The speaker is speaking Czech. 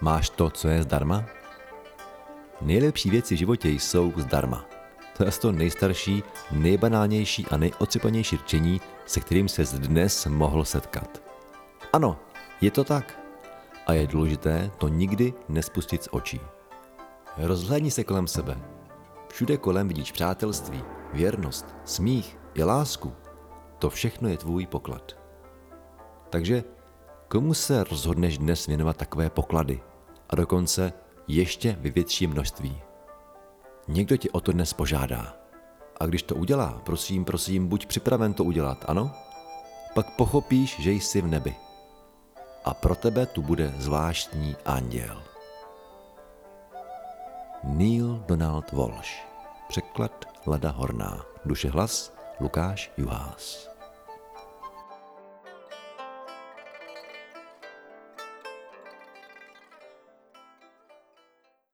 Máš to, co je zdarma? Nejlepší věci v životě jsou zdarma. To je to nejstarší, nejbanálnější a nejocipanější řečení, se kterým se dnes mohl setkat. Ano, je to tak. A je důležité to nikdy nespustit z očí. Rozhlédni se kolem sebe. Všude kolem vidíš přátelství, věrnost, smích i lásku. To všechno je tvůj poklad. Takže komu se rozhodneš dnes věnovat takové poklady a dokonce ještě ve větší množství? Někdo tě o to dnes požádá. A když to udělá, prosím, prosím, buď připraven to udělat, ano? Pak pochopíš, že jsi v nebi. A pro tebe tu bude zvláštní anděl. Neil Donald Walsh Překlad Lada Horná Duše hlas Lukáš Juhás